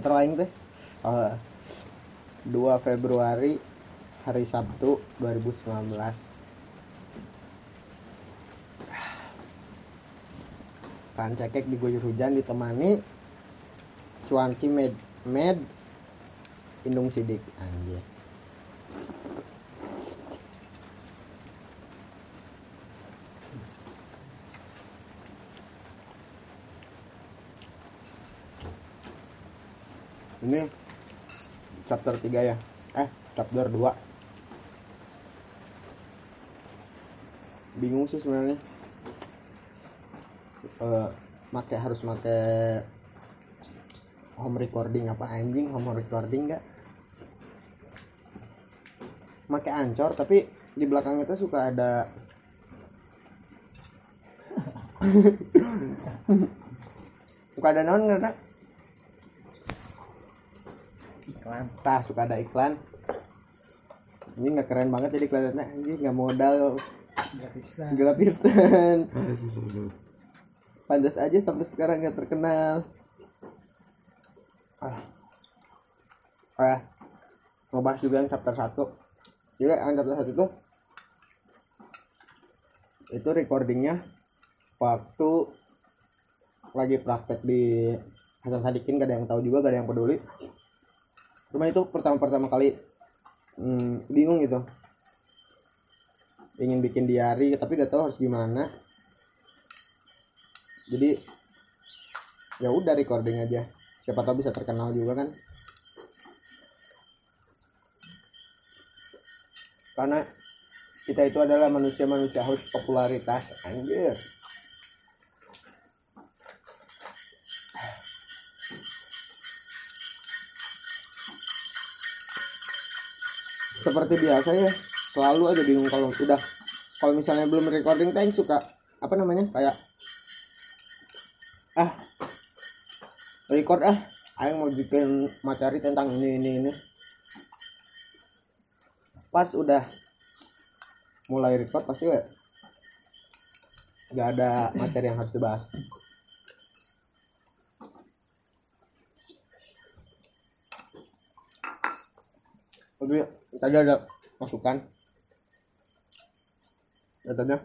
intro aing teh. Eh, 2 Februari hari Sabtu 2019 Kan cekek diguyur hujan ditemani cuanki med med indung sidik. Anjir ini chapter 3 ya. Eh chapter 2 bingung sih sebenarnya. Eh, make harus make home recording apa? Anjing home recording nggak? Make ancor tapi di belakang itu suka ada suka ada non nggak iklan tah suka ada iklan? Ini nggak keren banget jadi kelihatannya. Anjing nggak modal. Gratisan gratisan pantas aja sampai sekarang nggak terkenal. Ah. Ah. Ngebahas juga yang chapter 1 juga yang chapter 1 tuh. Itu recordingnya waktu lagi praktek di Hasan Sadikin gak ada yang tahu juga gak ada yang peduli cuman itu pertama-pertama kali hmm, bingung gitu. Ingin bikin diary tapi gak tahu harus gimana. Jadi ya udah recording aja. Siapa tahu bisa terkenal juga kan. Karena kita itu adalah manusia-manusia haus popularitas anjir seperti biasa ya selalu aja bingung kalau udah kalau misalnya belum recording kan suka apa namanya? Kayak ah record ah ayo mau bikin materi tentang ini ini ini. Pas udah mulai record pasti nggak ada materi yang harus dibahas Oke, tadi ada masukan. Katanya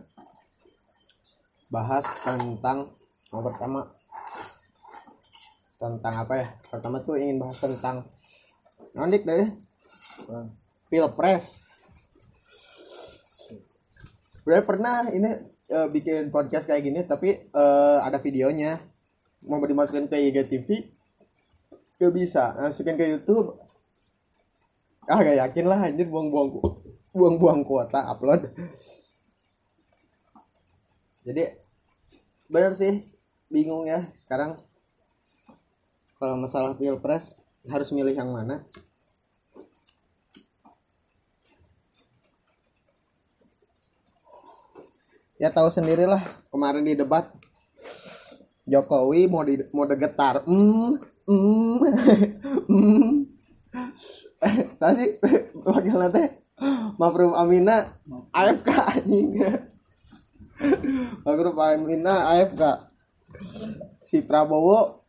bahas tentang yang pertama tentang apa ya? Pertama tuh ingin bahas tentang nanti deh pilpres. Gue pernah ini eh, bikin podcast kayak gini tapi eh, ada videonya mau dimasukin ke IGTV gak bisa masukin ke YouTube ah gak yakin lah anjir buang-buang buang-buang kuota upload. Jadi bener sih bingung ya sekarang. Kalau masalah pilpres harus milih yang mana? Ya tahu sendirilah kemarin di debat Jokowi mau di mau getar hmm hmm hmm sih wakil nanti Mafrum Amina AFK anjing. Mafrum Amina AFK si Prabowo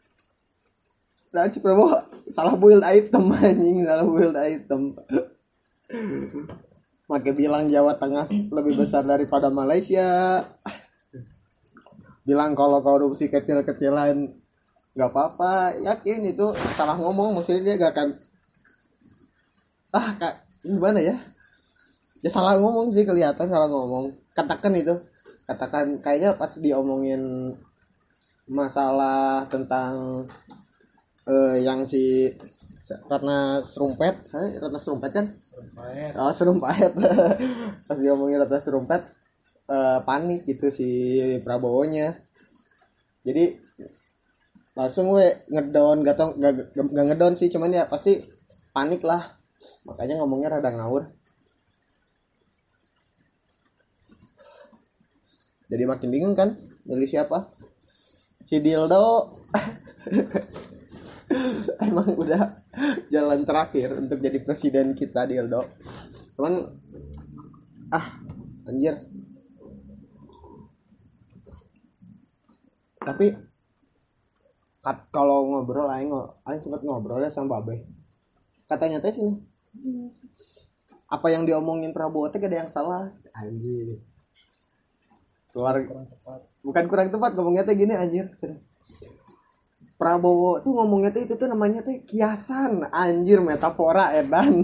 dan si Prabowo salah build item anjing salah build item. Makai bilang Jawa Tengah lebih besar daripada Malaysia. Bilang kalau korupsi kecil-kecilan nggak apa-apa. Yakin itu salah ngomong maksudnya dia gak akan ah kak gimana ya? Ya salah ngomong sih kelihatan salah ngomong. Katakan itu. Katakan kayaknya pas diomongin masalah tentang eh, yang si Ratna Serumpet saya Ratna Serumpet kan? Oh Serumpet pas diomongin Ratna Serumpet eh, panik gitu si Prabowo nya jadi langsung we ngedown gak tau gak, gak, gak ngedown sih cuman ya pasti panik lah makanya ngomongnya rada ngawur. Jadi makin bingung kan milih siapa? Si Dildo. Emang udah jalan terakhir untuk jadi presiden kita Dildo. Cuman ah anjir. Tapi kalau ngobrol aing aing sempat ngobrol ya sama babe katanya teh sini. Apa yang diomongin Prabowo teh ada yang salah. Anjir. Keluar kurang tepat. Bukan kurang tepat ngomongnya teh gini anjir. Prabowo tuh ngomongnya tuh itu tuh namanya tuh kiasan. Anjir metafora edan.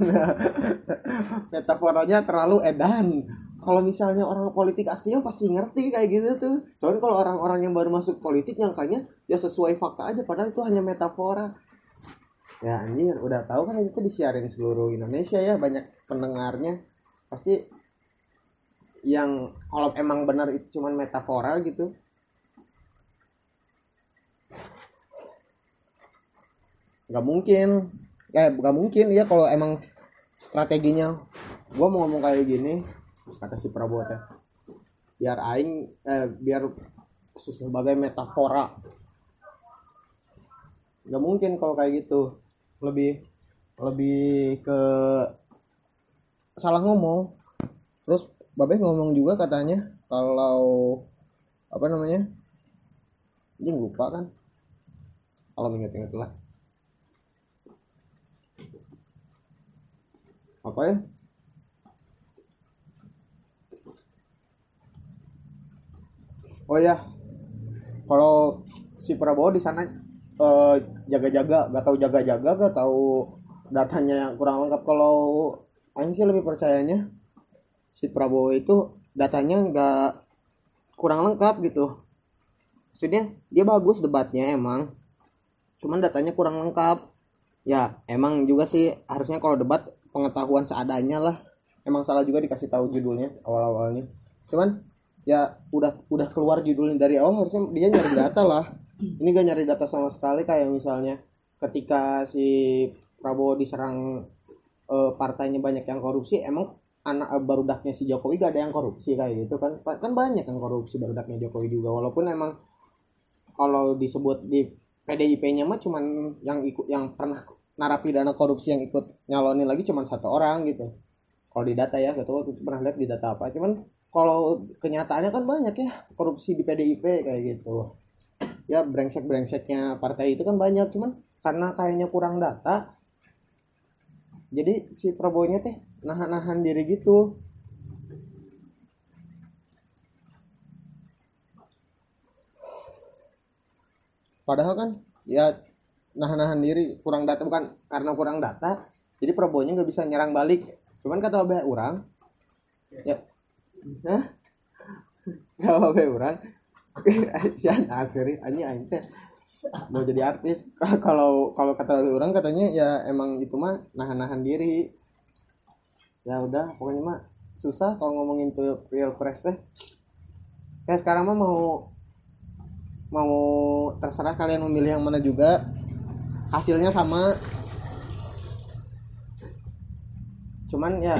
Metaforanya terlalu edan. Kalau misalnya orang politik aslinya pasti ngerti kayak gitu tuh. Cuman kalau orang-orang yang baru masuk politik nyangkanya ya sesuai fakta aja padahal itu hanya metafora ya anjir udah tahu kan itu disiarin seluruh Indonesia ya banyak pendengarnya. Pasti yang kalau emang benar itu cuman metafora gitu. Nggak mungkin. Ya nggak mungkin ya kalau emang strateginya gua mau ngomong kayak gini kata si Prabowo teh. Biar aing eh, biar sebagai metafora. Nggak mungkin kalau kayak gitu lebih lebih ke salah ngomong. Terus babe ngomong juga katanya kalau apa namanya ini lupa kan? Kalau inget-inget lah. Apa ya? Oh ya kalau si Prabowo di sana eh, jaga-jaga gak tahu jaga-jaga gak tahu datanya yang kurang lengkap. Kalau Aing sih lebih percayanya si Prabowo itu datanya nggak kurang lengkap gitu. Maksudnya dia bagus debatnya emang cuman datanya kurang lengkap. Ya emang juga sih harusnya kalau debat pengetahuan seadanya lah. Emang salah juga dikasih tahu judulnya awal-awalnya. Cuman ya udah udah keluar judulnya. Dari awal harusnya dia nyari data lah ini gak nyari data sama sekali kayak misalnya ketika si Prabowo diserang eh, partainya banyak yang korupsi emang anak eh, barudaknya si Jokowi gak ada yang korupsi kayak gitu kan? Kan banyak yang korupsi barudaknya Jokowi juga walaupun emang kalau disebut di PDIP-nya mah cuman yang ikut yang pernah narapidana korupsi yang ikut nyalonin lagi cuman satu orang gitu. Kalau di data ya gitu pernah lihat di data apa cuman kalau kenyataannya kan banyak ya korupsi di PDIP kayak gitu ya brengsek brengseknya partai itu kan banyak cuman karena kayaknya kurang data jadi si Prabowo nya teh nahan-nahan diri gitu padahal kan ya nahan-nahan diri kurang data bukan karena kurang data jadi Prabowo nya nggak bisa nyerang balik cuman kata orang ya Hah? Gak apa-apa orang Sian asri Ini aing teh. Mau jadi artis. Kalau kalau kata orang katanya Ya emang itu mah Nahan-nahan diri. Ya udah Pokoknya mah Susah kalau ngomongin pil- pilpres teh. Ya sekarang mah mau Mau Terserah kalian memilih yang mana juga. Hasilnya sama. Cuman ya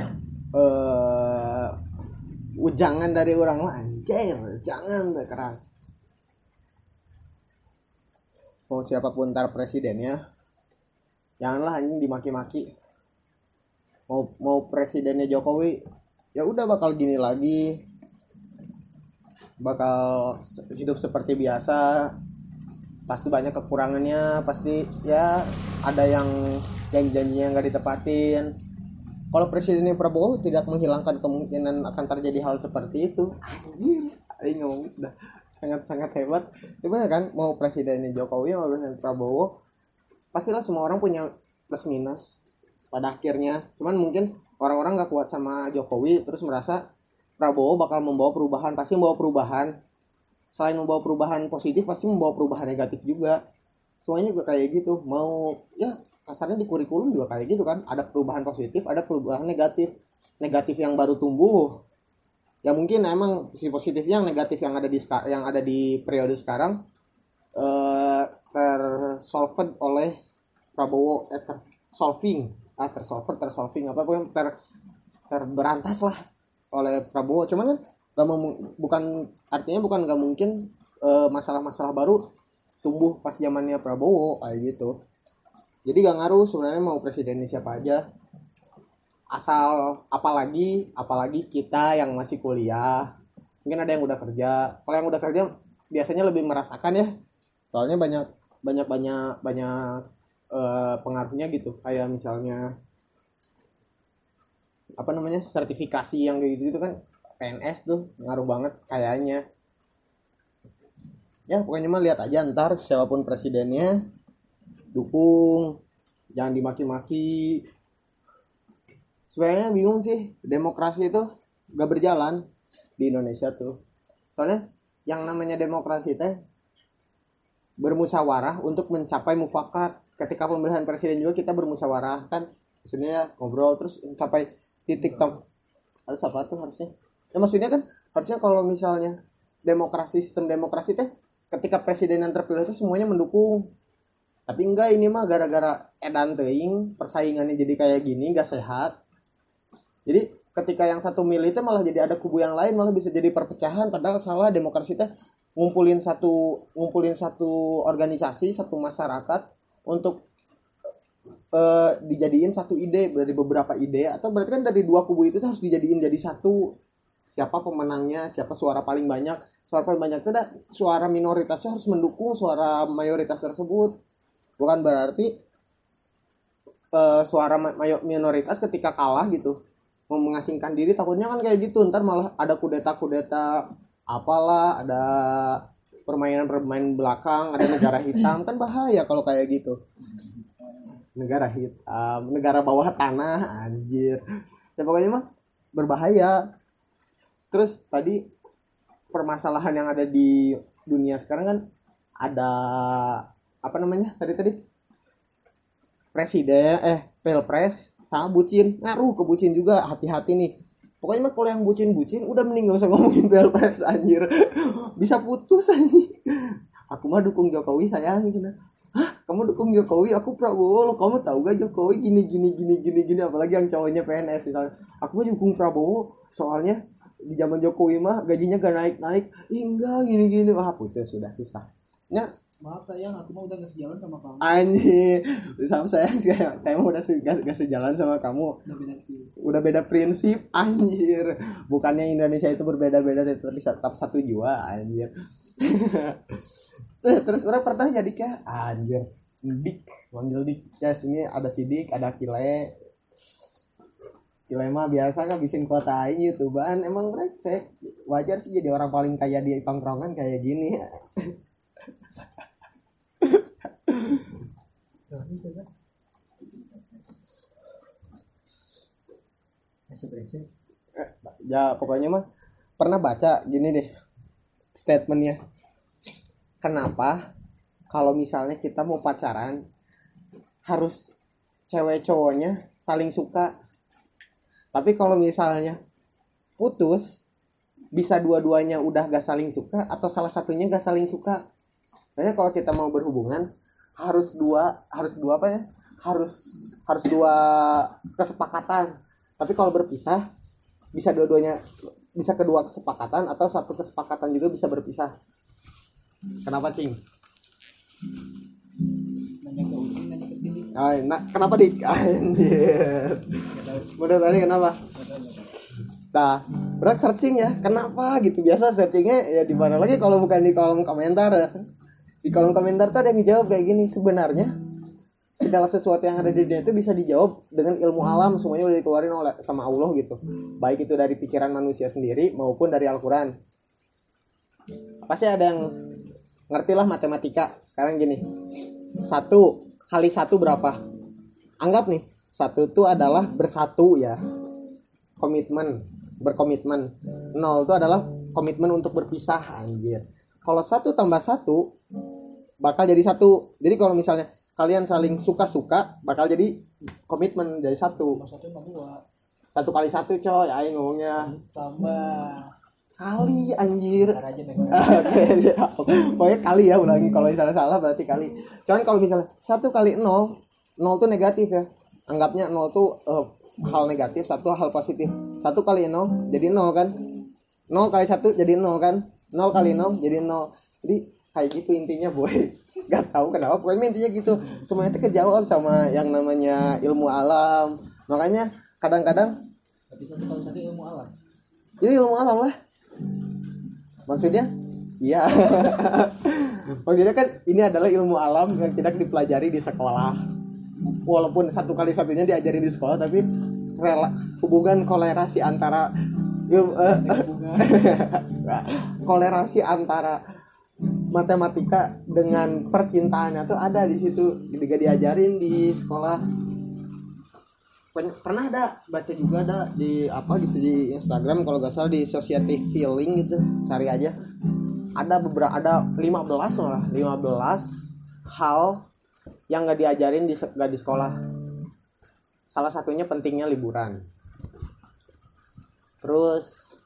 eh ujangan dari orang mah anjir jangan keras. Mau siapa pun ntar presidennya janganlah anjing dimaki-maki. Mau mau presidennya Jokowi ya udah bakal gini lagi. Bakal hidup seperti biasa. Pasti banyak kekurangannya pasti ya ada yang yang janjinya nggak ditepatin kalau presidennya Prabowo tidak menghilangkan kemungkinan akan terjadi hal seperti itu. Anjir ngomong udah sangat-sangat hebat. Gimana kan mau presidennya Jokowi mau presidennya Prabowo pastilah semua orang punya plus minus pada akhirnya. Cuman mungkin orang-orang nggak kuat sama Jokowi terus merasa Prabowo bakal membawa perubahan pasti membawa perubahan. Selain membawa perubahan positif pasti membawa perubahan negatif juga. Semuanya juga kayak gitu. Mau ya kasarnya di kurikulum juga kayak gitu kan. Ada perubahan positif ada perubahan negatif. Negatif yang baru tumbuh. Ya mungkin emang si positifnya yang negatif yang ada di yang ada di periode sekarang eh tersolved oleh Prabowo eh, tersolving. Ah tersolved tersolving apa pun ter terberantas lah oleh Prabowo. Cuman kan gak memu- bukan artinya bukan gak mungkin eh, masalah-masalah baru tumbuh pas zamannya Prabowo kayak gitu jadi gak ngaruh sebenarnya mau presidennya siapa aja. Asal apalagi apalagi kita yang masih kuliah. Mungkin ada yang udah kerja. Kalau yang udah kerja biasanya lebih merasakan ya. Soalnya banyak banyak banyak banyak eh, pengaruhnya gitu. Kayak misalnya apa namanya sertifikasi yang gitu, gitu kan PNS tuh ngaruh banget kayaknya. Ya pokoknya mah lihat aja ntar siapa pun presidennya dukung. Jangan dimaki-maki. Sebenarnya bingung sih demokrasi itu gak berjalan di Indonesia tuh. Soalnya yang namanya demokrasi teh bermusyawarah untuk mencapai mufakat. Ketika pemilihan presiden juga kita bermusyawarah kan? Maksudnya ngobrol terus mencapai titik top harus apa tuh harusnya? Ya maksudnya kan harusnya kalau misalnya demokrasi sistem demokrasi teh ketika presiden yang terpilih itu semuanya mendukung tapi enggak ini mah gara-gara edan teing persaingannya jadi kayak gini gak sehat. Jadi ketika yang satu milih itu malah jadi ada kubu yang lain malah bisa jadi perpecahan. Padahal salah demokrasi teh ngumpulin satu ngumpulin satu organisasi satu masyarakat untuk eh, dijadiin satu ide. Dari beberapa ide atau berarti kan dari dua kubu itu harus dijadiin jadi satu. Siapa pemenangnya siapa suara paling banyak. Suara paling banyak itu suara minoritasnya harus mendukung suara mayoritas tersebut bukan berarti eh, suara ma- mayo- minoritas ketika kalah gitu mau mengasingkan diri takutnya kan kayak gitu ntar malah ada kudeta kudeta apalah ada permainan permainan belakang ada negara hitam kan bahaya kalau kayak gitu. Negara hitam negara bawah tanah anjir. Ya pokoknya mah berbahaya. Terus tadi permasalahan yang ada di dunia sekarang kan ada apa namanya? Tadi tadi. Presiden eh pilpres sama bucin. Ngaruh ke bucin juga hati-hati nih. Pokoknya mah kalau yang bucin-bucin udah mending gak usah ngomongin pilpres anjir. Bisa putus anjir. Aku mah dukung Jokowi sayang gitu Hah, kamu dukung Jokowi, aku Prabowo, lo kamu tahu gak Jokowi gini gini gini gini gini, apalagi yang cowoknya PNS misalnya. Aku mah dukung Prabowo, soalnya di zaman Jokowi mah gajinya gak naik naik, enggak gini gini, wah putus. Sudah susah. Ya, Maaf sayang, aku mah udah gak sejalan sama kamu. anjir, sama saya kayak mah udah se- gak, gak sejalan sama kamu, Udah beda view. udah beda prinsip, anjir. Bukannya Indonesia itu berbeda-beda tapi tetap satu jiwa, anjir. Eh, Terus orang pernah jadi kayak anjir, Dik, manggil Dik. Ya sini ada si Dik, ada Kile. Kile mah biasa ngabisin kuota YouTubean, emang brengsek. Wajar sih jadi orang paling kaya di tongkrongan kayak gini. Gak bisa kan? Masih brengsek. Ya pokoknya mah pernah baca gini deh statementnya. Kenapa kalau misalnya kita mau pacaran harus cewek cowoknya saling suka? Tapi kalau misalnya putus bisa dua-duanya udah gak saling suka atau salah satunya gak saling suka? Makanya kalau kita mau berhubungan harus dua harus dua apa ya? Harus harus dua kesepakatan. Tapi kalau berpisah bisa dua-duanya bisa kedua kesepakatan atau satu kesepakatan juga bisa berpisah. Kenapa cing? Nanya ke ujung, nanya ke sini. Ah, nah, kenapa di anjir. Udah tadi kenapa? Nah berat searching ya. Kenapa? Gitu biasa searchingnya ya di mana lagi kalau bukan di kolom komentar ya. Di kolom komentar tuh ada yang dijawab kayak gini sebenarnya segala sesuatu yang ada di dunia itu bisa dijawab dengan ilmu alam semuanya udah dikeluarin oleh sama Allah gitu. Baik itu dari pikiran manusia sendiri maupun dari Al-Quran. Pasti ada yang ngerti lah matematika. Sekarang gini satu kali satu berapa? Anggap nih satu itu adalah bersatu ya. Komitmen berkomitmen. Nol itu adalah komitmen untuk berpisah anjir. Kalau satu tambah satu bakal jadi satu jadi kalau misalnya kalian saling suka-suka bakal jadi komitmen jadi satu satu satu kali satu coy ayo ngomongnya Tambah. kali anjir. Oke, siap. Pokoknya kali ya ulangi kalau misalnya salah berarti kali. Cuman kalau misalnya satu kali nol, nol tuh negatif ya. Anggapnya nol tuh eh, hal negatif, satu hal positif. Satu kali nol jadi nol kan? Nol kali satu jadi nol kan? Nol kali nol jadi nol. Jadi kayak gitu intinya boy. Gak tahu kenapa pokoknya intinya gitu. Semuanya itu kejawab sama yang namanya ilmu alam. Makanya kadang-kadang Tapi satu kali satu ilmu alam. itu ilmu alam lah maksudnya iya maksudnya kan ini adalah ilmu alam yang tidak dipelajari di sekolah walaupun satu kali satunya diajarin di sekolah tapi rela hubungan kolerasi antara ilmu eh, kolerasi antara matematika dengan percintaannya tuh ada di situ. Juga diajarin di sekolah. Pernah ada baca juga ada di apa gitu di Instagram kalau gak salah di Society Feeling gitu. Cari aja. Ada beberapa ada 15 malah 15 hal yang gak diajarin di gak di sekolah. Salah satunya pentingnya liburan. Terus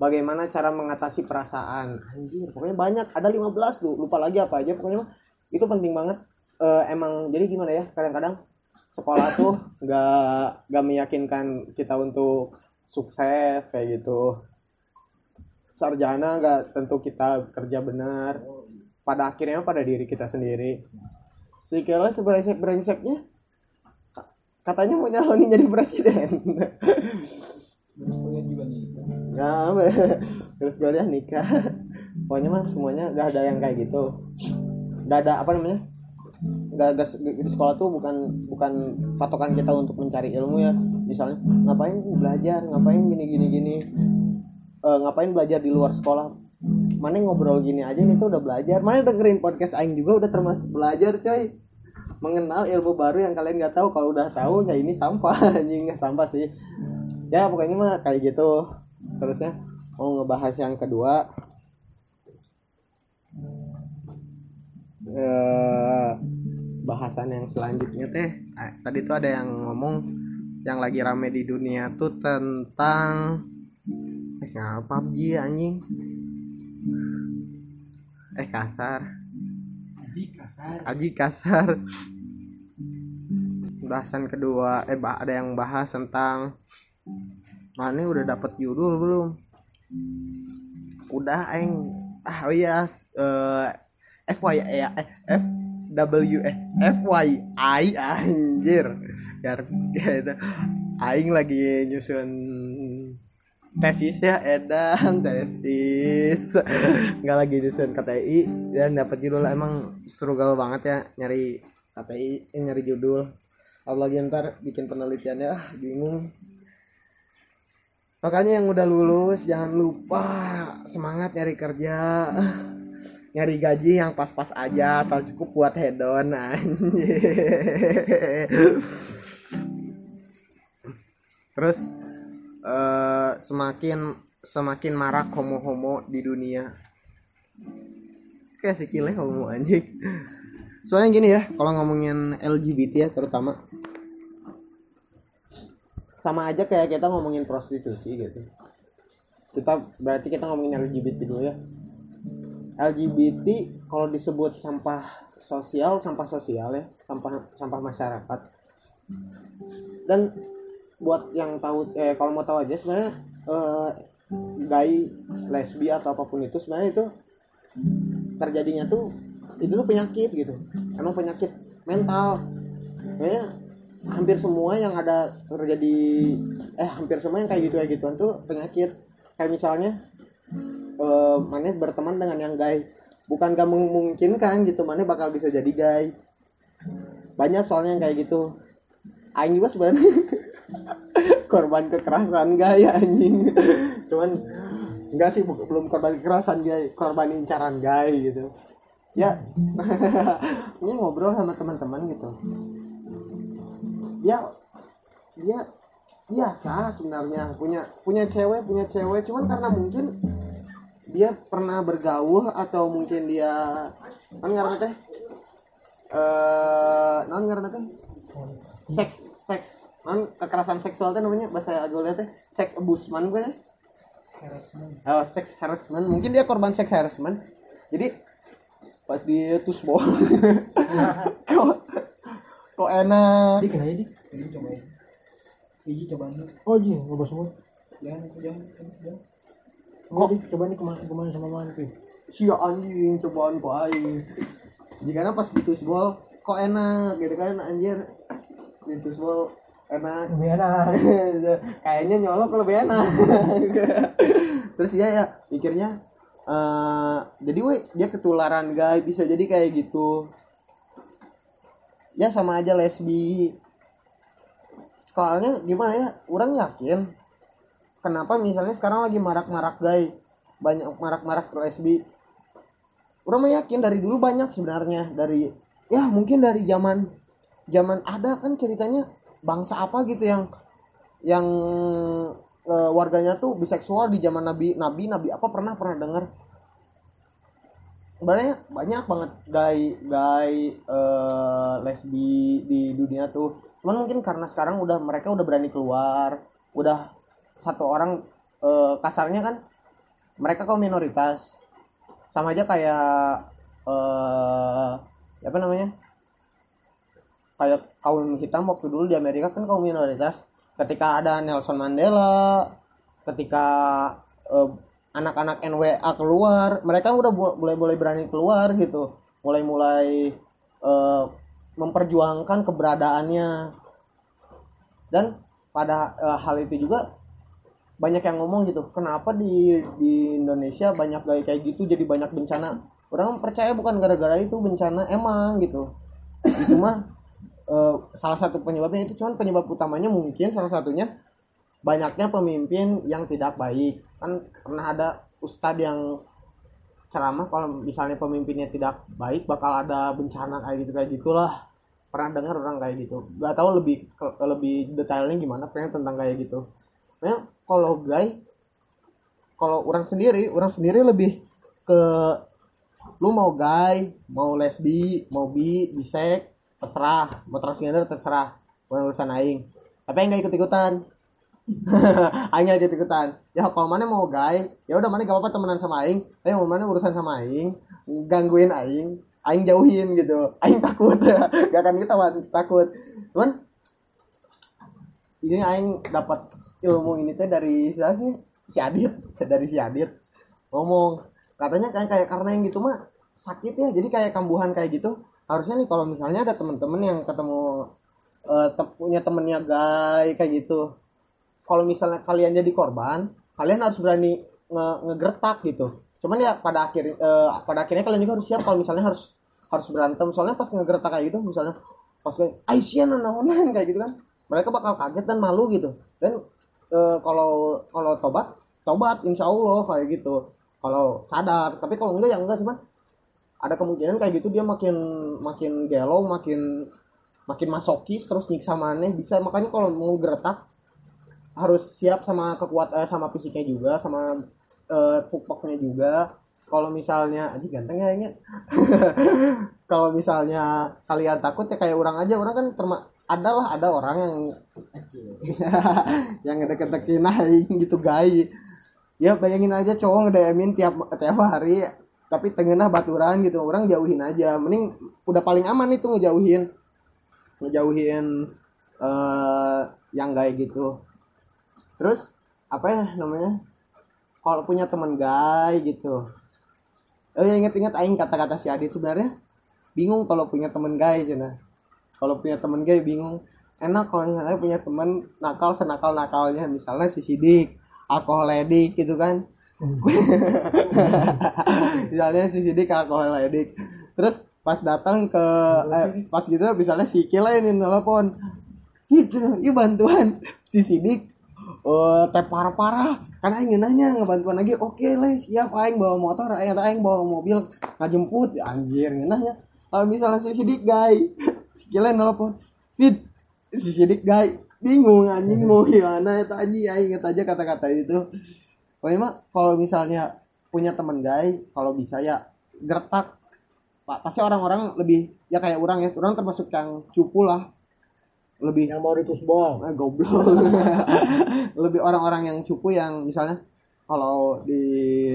bagaimana cara mengatasi perasaan? Anjir pokoknya banyak. Ada 15 tuh. Lupa lagi apa aja pokoknya mah. Itu penting banget. Eh, emang jadi gimana ya? Kadang-kadang sekolah tuh gak gak meyakinkan kita untuk sukses kayak gitu. Sarjana gak tentu kita kerja benar. Pada akhirnya pada diri kita sendiri. Sekiranya sebrengsek brengseknya ka- katanya mau nyalonin jadi presiden. Juga. Ya terus kuliah nikah. Pokoknya mah semuanya gak ada yang kayak gitu. Gak ada apa namanya gak, gak di sekolah tuh bukan bukan patokan kita untuk mencari ilmu ya. Misalnya ngapain belajar ngapain gini gini gini. Eh, ngapain belajar di luar sekolah? Mana ngobrol gini aja nih tuh udah belajar. Mana dengerin podcast aing juga udah termasuk belajar coy. Mengenal ilmu baru yang kalian nggak tahu. Kalau udah tahu ya ini sampah. Anjing nggak sampah sih. Ya pokoknya mah kayak gitu terusnya mau ngebahas yang kedua. Eh bahasan yang selanjutnya teh eh, tadi tuh ada yang ngomong yang lagi rame di dunia tuh tentang eh kenapa PUBG anjing? Eh kasar. Aji kasar. Aji kasar. Bahasan kedua eh bah- ada yang bahas tentang mana udah dapat judul belum? Udah aing. Ah oh iya eh FY ya eh, F W eh FYI anjir. Biar gitu. Aing lagi nyusun tesis ya edan tesis. Nggak lagi nyusun KTI dan dapat judul emang struggle banget ya nyari KTI eh, nyari judul. Apalagi ntar bikin penelitiannya ah bingung makanya yang udah lulus jangan lupa semangat nyari kerja. Nyari gaji yang pas-pas aja asal cukup buat hedon terus eh, semakin semakin marak homo-homo di dunia. Kayak si homo anjing. Soalnya gini ya kalau ngomongin LGBT ya terutama sama aja kayak kita ngomongin prostitusi gitu. Kita berarti kita ngomongin LGBT dulu ya. LGBT kalau disebut sampah sosial sampah sosial ya sampah sampah masyarakat. Dan buat yang tahu eh kalau mau tahu aja sebenarnya eh, gay lesbi atau apa pun itu sebenarnya itu terjadinya tuh itu tuh penyakit gitu. Emang penyakit mental. Kayaknya hampir semua yang ada terjadi eh hampir semua yang kayak gitu kayak gituan tuh penyakit. Kayak misalnya eh mana berteman dengan yang gay. Bukan gak memungkinkan gitu mana bakal bisa jadi gay. Banyak soalnya yang kayak gitu. Aing juga sebenarnya korban kekerasan gay anjing. Cuman enggak sih belum korban kekerasan gay korban incaran gay gitu. Ya ini ngobrol sama teman-teman gitu ya dia biasa sebenarnya. Punya punya cewek punya cewek. Cuman karena mungkin dia pernah bergaul atau mungkin dia kan karena teh eh non karena teh? Seks. Seks. Non kekerasan seksual teh namanya bahasa gaulnya teh seks abusement gue ya Harassment. oh, sex harassment. Mungkin dia korban sex harassment. Jadi pas di tusbol kok kok enak Di kena ya di. Ini coba. Iji coba nih. Oh ji, ngobrol semua. Jangan, jangan, jangan. Kok? Coba nih ke mana ke mana sama mana tuh? sia anjing cobaan kok aing jika pas di tusbol kok enak gitu kan anjir di tusbol enak Lebih enak. kayaknya nyolok lebih enak terus dia ya pikirnya eh jadi we dia ketularan guys bisa jadi kayak gitu ya sama aja lesbi soalnya gimana ya orang yakin kenapa misalnya sekarang lagi marak-marak gay banyak marak-marak lesbi orang mah yakin dari dulu banyak sebenarnya dari ya mungkin dari zaman zaman ada kan ceritanya bangsa apa gitu yang yang eh, warganya tuh biseksual di zaman nabi nabi nabi apa pernah pernah dengar banyak banyak banget gay gay eh, lesbi di dunia tuh. Cuman mungkin karena sekarang udah mereka udah berani keluar udah satu orang eh, kasarnya kan mereka kaum minoritas. Sama aja kayak eh apa namanya? Kayak kaum hitam waktu dulu di Amerika kan kaum minoritas. Ketika ada Nelson Mandela ketika eh, anak-anak NWA keluar mereka udah mulai mulai berani keluar gitu. Mulai mulai eh, memperjuangkan keberadaannya. Dan pada eh, hal itu juga banyak yang ngomong gitu kenapa di di Indonesia banyak kayak kayak gitu jadi banyak bencana? Orang percaya bukan gara-gara itu bencana emang gitu. Itu mah eh, salah satu penyebabnya itu cuman penyebab utamanya mungkin salah satunya banyaknya pemimpin yang tidak baik. Kan pernah ada ustadz yang ceramah kalau misalnya pemimpinnya tidak baik bakal ada bencana kayak gitu kayak gitulah. Pernah dengar orang kayak gitu. Nggak tahu lebih lebih detailnya gimana pernah tentang kayak gitu. Nah kalau gay kalau orang sendiri orang sendiri lebih ke lu mau gay mau lesbi mau bi bisek terserah. Mau transgender terserah. Urusan aing. Tapi yang gak ikut ikutan aing ikut ikutan. Ya kalau mana mau gay ya udah mana gak apa-apa temenan sama aing. Tapi mau mana urusan sama aing gangguin aing aing jauhin gitu. Aing takut. Gak akan kita takut. Cuman ini aing dapat ilmu ini teh dari siapa sih? Si Adit. Dari si Adit. Ngomong. Katanya kayak kayak karena yang gitu mah sakit ya. Jadi kayak kambuhan kayak gitu. Harusnya nih kalau misalnya ada temen-temen yang ketemu eh, te- punya temennya gay kayak gitu kalau misalnya kalian jadi korban kalian harus berani nge ngegertak gitu. Cuman ya pada akhir eh, pada akhirnya kalian juga harus siap kalau misalnya harus harus berantem. Soalnya pas ngegertak kayak gitu misalnya pas kayak Aisyah nanaonan kayak gitu kan mereka bakal kaget dan malu gitu. Dan eh, kalau kalau tobat tobat insya Allah kayak gitu. Kalau sadar tapi kalau enggak ya enggak cuman ada kemungkinan kayak gitu dia makin makin gelo makin makin masokis terus nyiksa maneh bisa. Makanya kalau mau geretak harus siap sama kekuat eh, sama fisiknya juga sama eh, pupoknya juga. Kalau misalnya aja ganteng ya ini kalau misalnya kalian takut ya kayak orang aja. Orang kan terma adalah ada orang yang yang ngedeket-deketin aing gitu gay ya bayangin aja cowok nge-DM-in tiap tiap hari tapi tengah baturan gitu. Orang jauhin aja. Mending udah paling aman itu ngejauhin. Ngejauhin eh yang kayak gitu terus apa ya namanya? Kalau punya teman gay gitu. Oh ya inget-inget aing kata-kata si Adit sebenarnya. Bingung kalau punya teman gay cina kalau punya teman gay bingung. Enak kalau misalnya punya teman nakal senakal nakalnya. Misalnya si Sidik alkohol edik gitu kan. Misalnya si Sidik alkohol edik terus pas datang ke eh, pas gitu misalnya si Kila ini telepon gitu yuk bantuan. Si Sidik oh teh parah parah karena aing nanya ngebantuan lagi? Oke lah siap aing bawa motor aing atau aing bawa mobil ngajemput. Anjir nanya. Kalau misalnya si Sidik guy si Kila telepon fit si Sidik guy bingung anjing mau gimana tadi? Aing inget aja kata-kata itu. Pokoknya mah kalau misalnya punya temen gay kalau bisa ya gertak. Pak, pasti orang-orang lebih ya kayak orang ya orang termasuk yang cupu lah lebih yang mau ritus bol eh, goblok. Lebih orang-orang yang cupu yang misalnya kalau di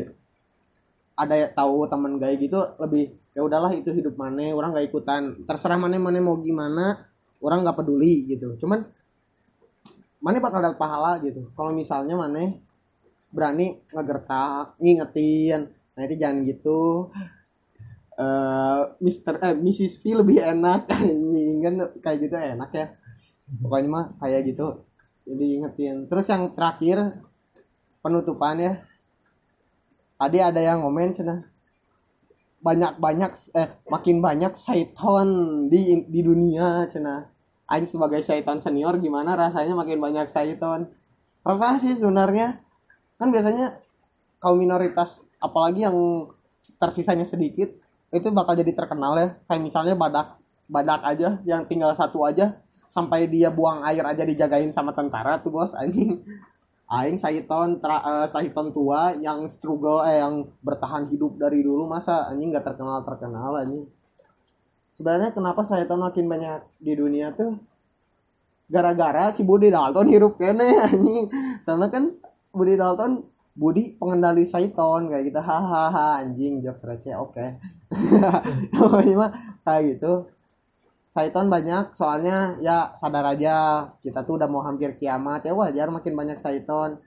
ada ya tahu temen gay gitu lebih ya udahlah itu hidup mana orang nggak ikutan. Terserah mana mana mau gimana orang nggak peduli gitu. Cuman mana bakal dapat pahala gitu. Kalau misalnya mana berani ngegertak ngingetin nah itu jangan gitu. Eh Mister eh Mrs. V lebih enak. Kan kayak gitu enak ya pokoknya mah kayak gitu jadi ingetin. Terus yang terakhir penutupan ya. Tadi ada yang ngomen cina banyak banyak eh makin banyak syaiton di di dunia cina. Aing sebagai syaiton senior gimana rasanya makin banyak syaiton? Rasa sih sebenarnya. Kan biasanya kaum minoritas apalagi yang tersisanya sedikit itu bakal jadi terkenal ya. Kayak misalnya badak badak aja yang tinggal satu aja sampai dia buang air aja dijagain sama tentara tuh bos anjing. Aing Saiton tra, uh, Saiton tua yang struggle eh yang bertahan hidup dari dulu masa anjing nggak terkenal terkenal anjing. Sebenarnya kenapa Saiton makin banyak di dunia tuh? Gara-gara si Budi Dalton hirup kene anjing. Karena kan Budi Dalton Budi pengendali Saiton kayak gitu. Hahaha anjing jokes receh oke. Okay. kayak gitu Saiton banyak soalnya ya sadar aja kita tuh udah mau hampir kiamat. Ya wajar makin banyak Saiton.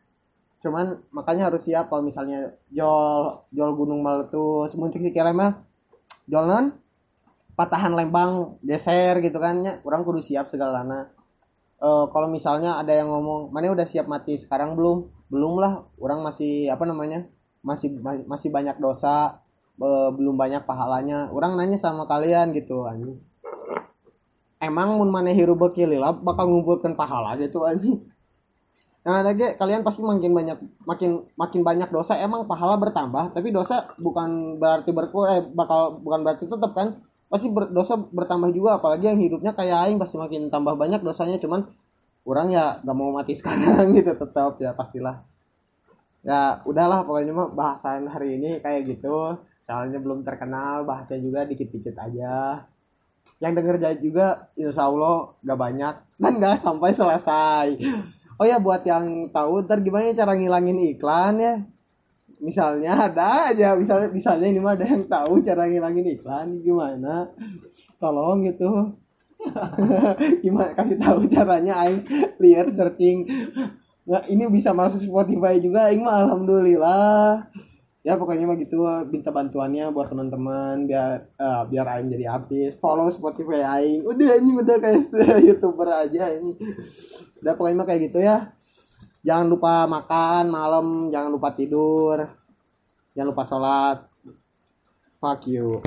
Cuman makanya harus siap kalau misalnya jol jol gunung meletus muncul si mah jol non patahan lembang geser gitu kan. Ya kurang kudu siap segalana uh, kalau misalnya ada yang ngomong mana udah siap mati sekarang belum? Belum lah orang masih apa namanya masih masih banyak dosa uh, belum banyak pahalanya. Orang nanya sama kalian gitu anjing emang mun maneh hirup lila bakal ngumpulkan pahala gitu anjing. Nah lagi kalian pasti makin banyak makin makin banyak dosa emang pahala bertambah tapi dosa bukan berarti berkurang eh, bakal bukan berarti tetap kan? Pasti ber, dosa bertambah juga apalagi yang hidupnya kayak aing pasti makin tambah banyak dosanya cuman kurang ya gak mau mati sekarang gitu tetap ya pastilah. Ya udahlah pokoknya mah bahasan hari ini kayak gitu. Soalnya belum terkenal bahasnya juga dikit-dikit aja yang denger juga insya Allah gak banyak. Dan gak sampai selesai. Oh ya buat yang tahu ntar gimana cara ngilangin iklan ya? Misalnya ada aja misalnya misalnya ini mah ada yang tahu cara ngilangin iklan gimana? Tolong gitu. Gimana kasih tahu caranya aing liar searching. Nggak ini bisa masuk Spotify juga aing mah alhamdulillah ya pokoknya mah gitu minta bantuannya buat teman-teman biar uh, biar Aing jadi habis follow Spotify Aing. Udah ini udah kayak youtuber aja ini udah pokoknya mah kayak gitu ya. Jangan lupa makan malam jangan lupa tidur jangan lupa sholat. Fuck you